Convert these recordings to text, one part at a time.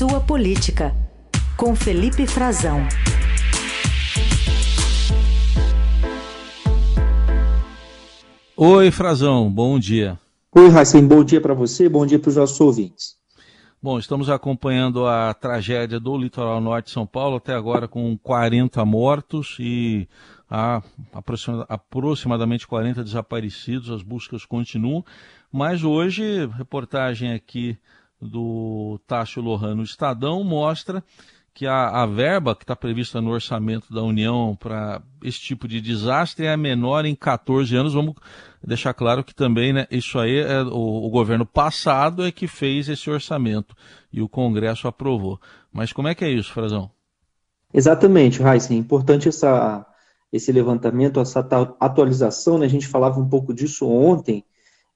Sua Política, com Felipe Frazão. Oi, Frazão, bom dia. Oi, Racem, bom dia para você, bom dia para os nossos ouvintes. Bom, estamos acompanhando a tragédia do litoral norte de São Paulo, até agora com 40 mortos e há aproximadamente 40 desaparecidos, as buscas continuam. Mas hoje, reportagem aqui do Tássio Lohan no Estadão mostra que a, a verba que está prevista no orçamento da União para esse tipo de desastre é a menor em 14 anos. Vamos deixar claro que também né, isso aí é o, o governo passado é que fez esse orçamento e o Congresso aprovou. Mas como é que é isso, Frazão? Exatamente, Raíssa. É importante essa, esse levantamento, essa atualização. Né? A gente falava um pouco disso ontem,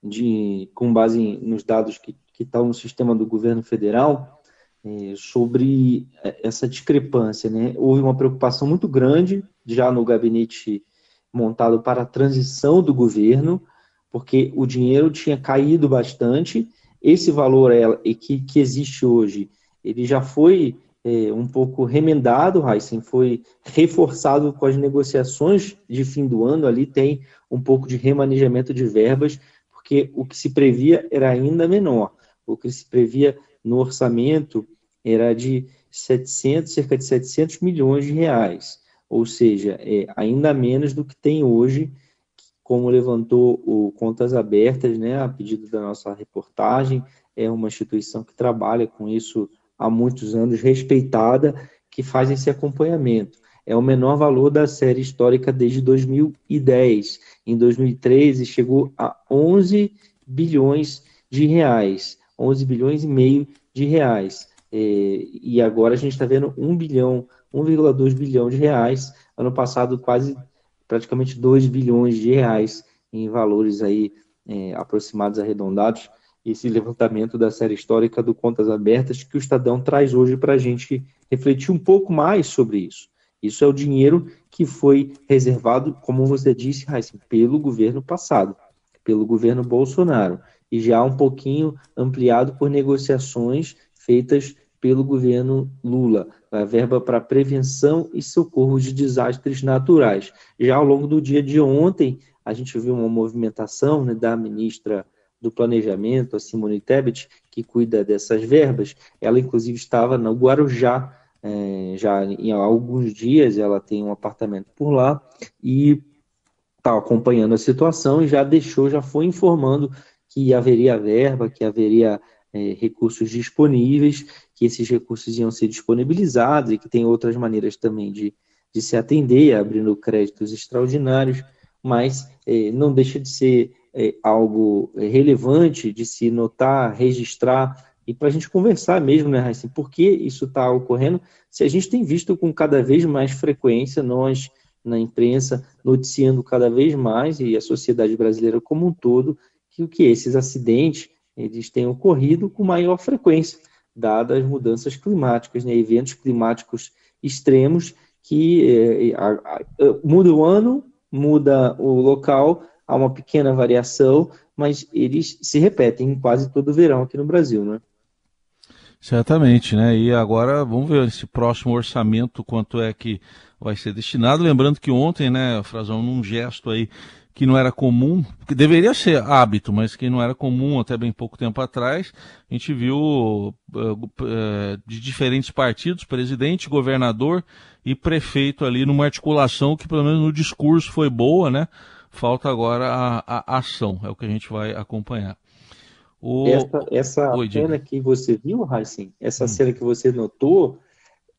de, com base nos dados que, que estão no sistema do governo federal é, sobre é, essa discrepância. Né? Houve uma preocupação muito grande já no gabinete montado para a transição do governo, porque o dinheiro tinha caído bastante. Esse valor é, que, que existe hoje, ele já foi é, um pouco remendado, Heisen, foi reforçado com as negociações de fim do ano, ali tem um pouco de remanejamento de verbas, porque o que se previa era ainda menor. O que se previa no orçamento era de 700, cerca de 700 milhões de reais, ou seja, é ainda menos do que tem hoje, como levantou o Contas Abertas, né, a pedido da nossa reportagem, é uma instituição que trabalha com isso há muitos anos, respeitada, que faz esse acompanhamento. É o menor valor da série histórica desde 2010. Em 2013 chegou a 11 bilhões de reais, 11 bilhões e meio de reais. É, e agora a gente está vendo 1 bilhão, 1,2 bilhão de reais. Ano passado, quase praticamente 2 bilhões de reais em valores aí é, aproximados, arredondados. Esse levantamento da série histórica do Contas Abertas que o Estadão traz hoje para a gente refletir um pouco mais sobre isso. Isso é o dinheiro que foi reservado, como você disse, Raíssa, pelo governo passado, pelo governo Bolsonaro, e já um pouquinho ampliado por negociações feitas pelo governo Lula, a verba para prevenção e socorro de desastres naturais. Já ao longo do dia de ontem, a gente viu uma movimentação né, da ministra do Planejamento, a Simone Tebet, que cuida dessas verbas. Ela, inclusive, estava no Guarujá, é, já em alguns dias, ela tem um apartamento por lá, e está acompanhando a situação e já deixou, já foi informando que haveria verba, que haveria é, recursos disponíveis, que esses recursos iam ser disponibilizados e que tem outras maneiras também de, de se atender, abrindo créditos extraordinários, mas é, não deixa de ser é, algo relevante de se notar, registrar e para a gente conversar mesmo, né, Raíssa, por que isso está ocorrendo, se a gente tem visto com cada vez mais frequência, nós na imprensa noticiando cada vez mais, e a sociedade brasileira como um todo, que que esses acidentes eles têm ocorrido com maior frequência, dadas as mudanças climáticas, né, eventos climáticos extremos que é, a, a, muda o ano, muda o local, há uma pequena variação, mas eles se repetem em quase todo o verão aqui no Brasil, né? Certamente, né? E agora vamos ver esse próximo orçamento quanto é que vai ser destinado. Lembrando que ontem, né, Frazão, num gesto aí que não era comum, que deveria ser hábito, mas que não era comum até bem pouco tempo atrás. A gente viu uh, uh, de diferentes partidos, presidente, governador e prefeito ali numa articulação que pelo menos no discurso foi boa, né? Falta agora a, a ação, é o que a gente vai acompanhar. O... Essa, essa Oi, cena que você viu, Raicin, essa hum. cena que você notou,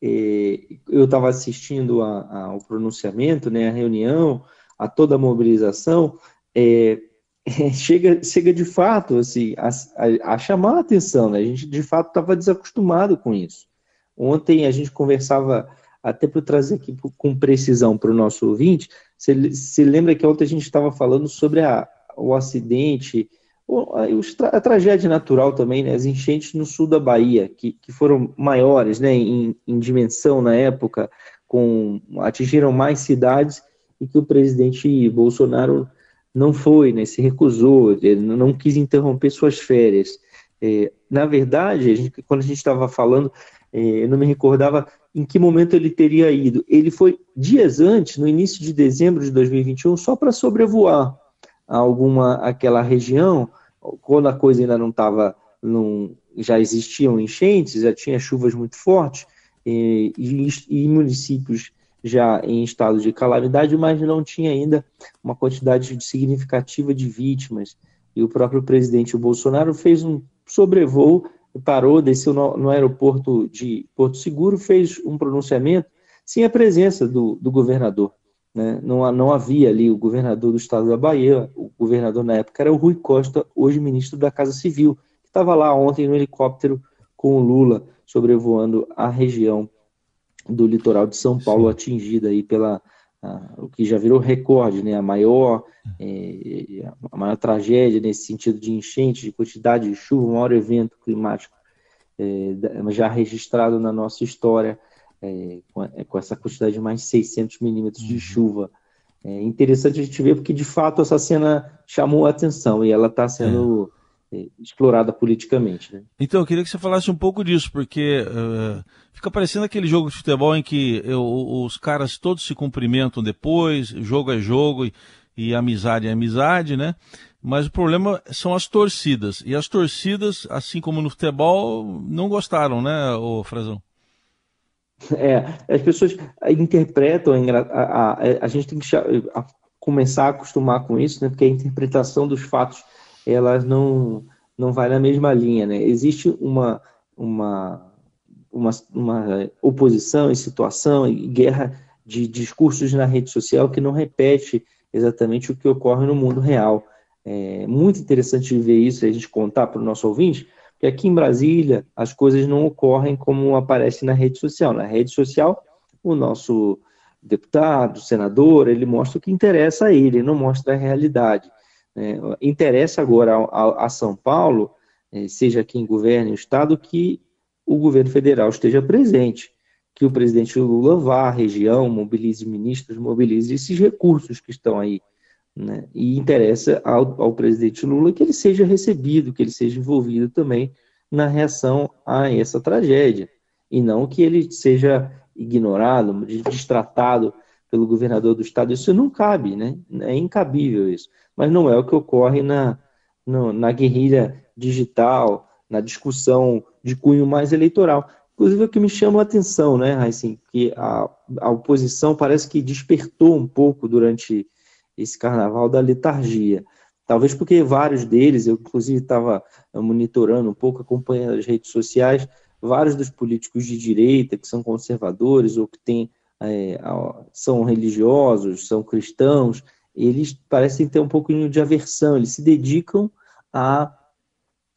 eh, eu estava assistindo ao pronunciamento, né, a reunião, a toda a mobilização, é, é, chega, chega de fato assim, a, a, a chamar a atenção. Né? A gente de fato estava desacostumado com isso. Ontem a gente conversava, até para trazer aqui com precisão para o nosso ouvinte, se lembra que ontem a gente estava falando sobre a, o acidente, a, a tragédia natural também, né? as enchentes no sul da Bahia, que, que foram maiores né? em, em dimensão na época, com, atingiram mais cidades e que o presidente Bolsonaro não foi, né, se recusou, não quis interromper suas férias. É, na verdade, a gente, quando a gente estava falando, é, eu não me recordava em que momento ele teria ido. Ele foi dias antes, no início de dezembro de 2021, só para sobrevoar alguma aquela região, quando a coisa ainda não estava, já existiam enchentes, já tinha chuvas muito fortes, e, e, e municípios já em estado de calamidade, mas não tinha ainda uma quantidade significativa de vítimas. E o próprio presidente Bolsonaro fez um sobrevoo, parou, desceu no, no aeroporto de Porto Seguro, fez um pronunciamento sem a presença do, do governador. Né? Não, não havia ali o governador do estado da Bahia, o governador na época era o Rui Costa, hoje ministro da Casa Civil, que estava lá ontem no helicóptero com o Lula sobrevoando a região do litoral de São Paulo Sim. atingida aí pela o que já virou recorde, né? A maior é, a maior tragédia nesse sentido de enchente, de quantidade de chuva, o maior evento climático é, já registrado na nossa história, é, com, com, essa quantidade de mais de 600 milímetros de uhum. chuva. É interessante a gente ver porque de fato essa cena chamou a atenção e ela está sendo. É, explorada politicamente. Né? Então, eu queria que você falasse um pouco disso, porque uh, fica parecendo aquele jogo de futebol em que eu, os caras todos se cumprimentam depois, jogo é jogo e, e amizade é amizade, né? Mas o problema são as torcidas. E as torcidas, assim como no futebol, não gostaram, né, o Frazão? É, as pessoas interpretam, a, a, a, a gente tem que começar a acostumar com isso, né? Porque a interpretação dos fatos elas não, não vai na mesma linha. Né? Existe uma, uma, uma, uma oposição e situação e guerra de discursos na rede social que não repete exatamente o que ocorre no mundo real. É muito interessante ver isso e a gente contar para o nosso ouvinte, porque aqui em Brasília as coisas não ocorrem como aparece na rede social. Na rede social, o nosso deputado, senador, ele mostra o que interessa a ele, não mostra a realidade. É, interessa agora a, a, São Paulo, é, seja quem governe o Estado, que o governo federal esteja presente, que o presidente Lula vá à região, mobilize ministros, mobilize esses recursos que estão aí. Né? E interessa ao, ao presidente Lula que ele seja recebido, que ele seja envolvido também na reação a essa tragédia, e não que ele seja ignorado, destratado pelo governador do estado. Isso não cabe, né? É incabível isso mas não é o que ocorre na, no, na guerrilha digital, na discussão de cunho mais eleitoral. Inclusive, o que me chama a atenção, né, assim, que a, a oposição parece que despertou um pouco durante esse carnaval da letargia. Talvez porque vários deles, eu inclusive estava monitorando um pouco, acompanhando as redes sociais, vários dos políticos de direita que são conservadores ou que têm, é, são religiosos, são cristãos, eles parecem ter um pouco de aversão, eles se dedicam a,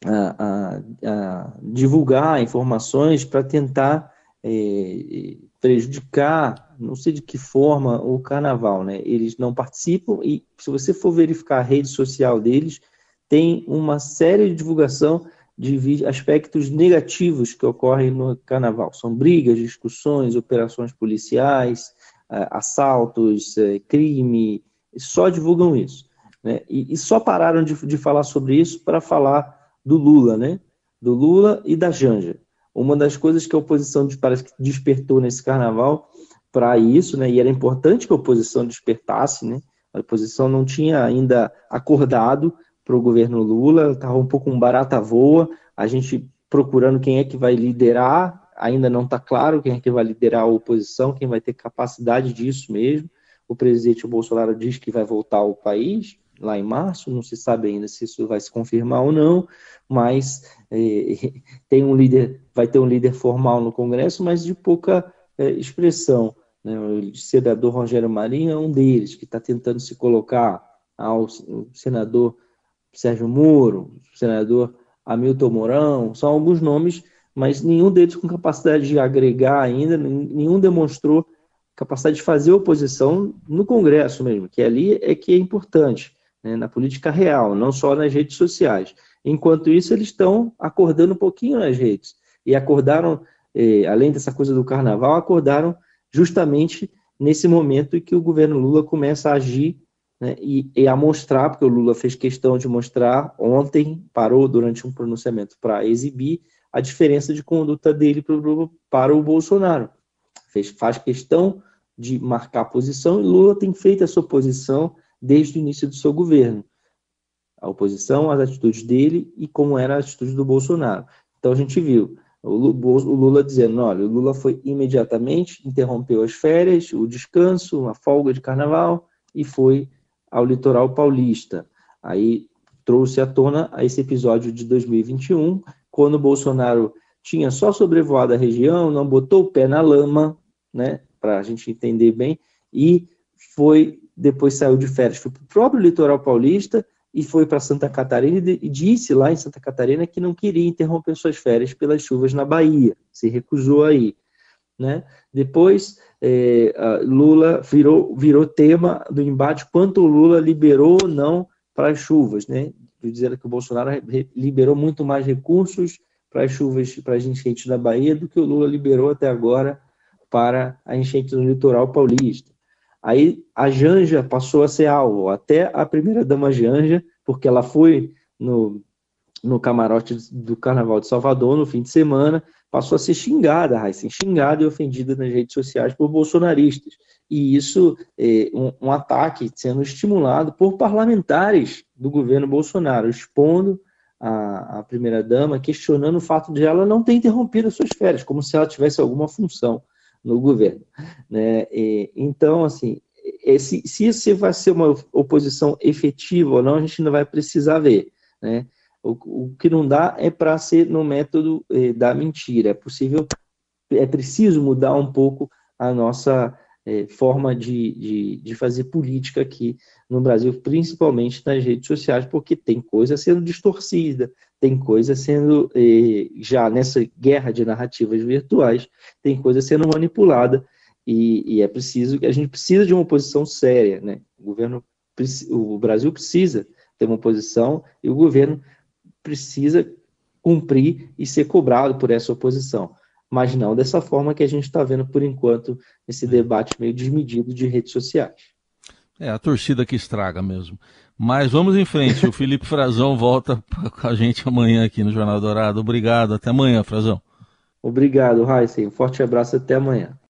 a, a, divulgar informações para tentar é, prejudicar, não sei de que forma, o carnaval. Né? Eles não participam e, se você for verificar a rede social deles, tem uma série de divulgação de aspectos negativos que ocorrem no carnaval. São brigas, discussões, operações policiais, assaltos, é, crime, só divulgam isso. Né? E, só pararam de falar sobre isso para falar do Lula, né? Do Lula e da Janja. Uma das coisas que a oposição parece que despertou nesse carnaval para isso, né? E era importante que a oposição despertasse, né? A oposição não tinha ainda acordado para o governo Lula, estava um pouco um barata voa, a gente procurando quem é que vai liderar, ainda não está claro quem é que vai liderar a oposição, quem vai ter capacidade disso mesmo. O presidente Bolsonaro diz que vai voltar ao país lá em março, não se sabe ainda se isso vai se confirmar ou não, mas é, tem um líder, vai ter um líder formal no Congresso, mas de pouca é, expressão. Né? O senador Rogério Marinho é um deles, que está tentando se colocar ao senador Sérgio Moro, senador Hamilton Mourão, são alguns nomes, mas nenhum deles com capacidade de agregar ainda, nenhum demonstrou capacidade de fazer oposição no Congresso mesmo, que ali é que é importante, né, na política real, não só nas redes sociais. Enquanto isso, eles estão acordando um pouquinho nas redes. E acordaram, eh, além dessa coisa do carnaval, acordaram justamente nesse momento em que o governo Lula começa a agir né, e, e, a mostrar, porque o Lula fez questão de mostrar ontem, parou durante um pronunciamento para exibir a diferença de conduta dele pro, para o Bolsonaro. Fez, faz questão de marcar posição e Lula tem feito a sua posição desde o início do seu governo. A oposição às atitudes dele e como era a atitude do Bolsonaro. Então a gente viu o Lula dizendo, olha, o Lula foi imediatamente, interrompeu as férias, o descanso, a folga de carnaval e foi ao litoral paulista. Aí trouxe à tona esse episódio de 2021, quando o Bolsonaro tinha só sobrevoado a região, não botou o pé na lama, né, para a gente entender bem, e foi depois saiu de férias, foi para o próprio litoral paulista e foi para Santa Catarina e disse lá em Santa Catarina que não queria interromper suas férias pelas chuvas na Bahia, se recusou aí. Né? Depois, é, Lula virou, virou tema do embate quanto o Lula liberou ou não para as chuvas, né? Dizendo que o Bolsonaro liberou muito mais recursos para as chuvas, para as enchentes da Bahia do que o Lula liberou até agora para a enchente no litoral paulista. Aí a Janja passou a ser alvo, até a primeira-dama Janja, porque ela foi no, no camarote do Carnaval de Salvador no fim de semana, passou a ser xingada, Raíssa, xingada e ofendida nas redes sociais por bolsonaristas. E isso é um, um ataque sendo estimulado por parlamentares do governo Bolsonaro, expondo a, a primeira-dama, questionando o fato de ela não ter interrompido as suas férias, como se ela tivesse alguma função no governo. Né? E, então, assim, esse, se isso vai ser uma oposição efetiva ou não, a gente não vai precisar ver. Né? O, o que não dá é para ser no método eh, da mentira. É possível, é preciso mudar um pouco a nossa eh, forma de, de, de, fazer política aqui no Brasil, principalmente nas redes sociais, porque tem coisa sendo distorcida, tem coisa sendo, eh, já nessa guerra de narrativas virtuais, tem coisa sendo manipulada, e, e, é preciso, a gente precisa de uma oposição séria, né? O governo, o Brasil precisa ter uma oposição, e o governo precisa cumprir e ser cobrado por essa oposição. Mas não dessa forma que a gente está vendo por enquanto esse debate meio desmedido de redes sociais. É a torcida que estraga mesmo. Mas vamos em frente. O Felipe Frazão volta com a gente amanhã aqui no Jornal Dourado. Obrigado. Até amanhã, Frazão. Obrigado, Raíssa. Um forte abraço. Até amanhã.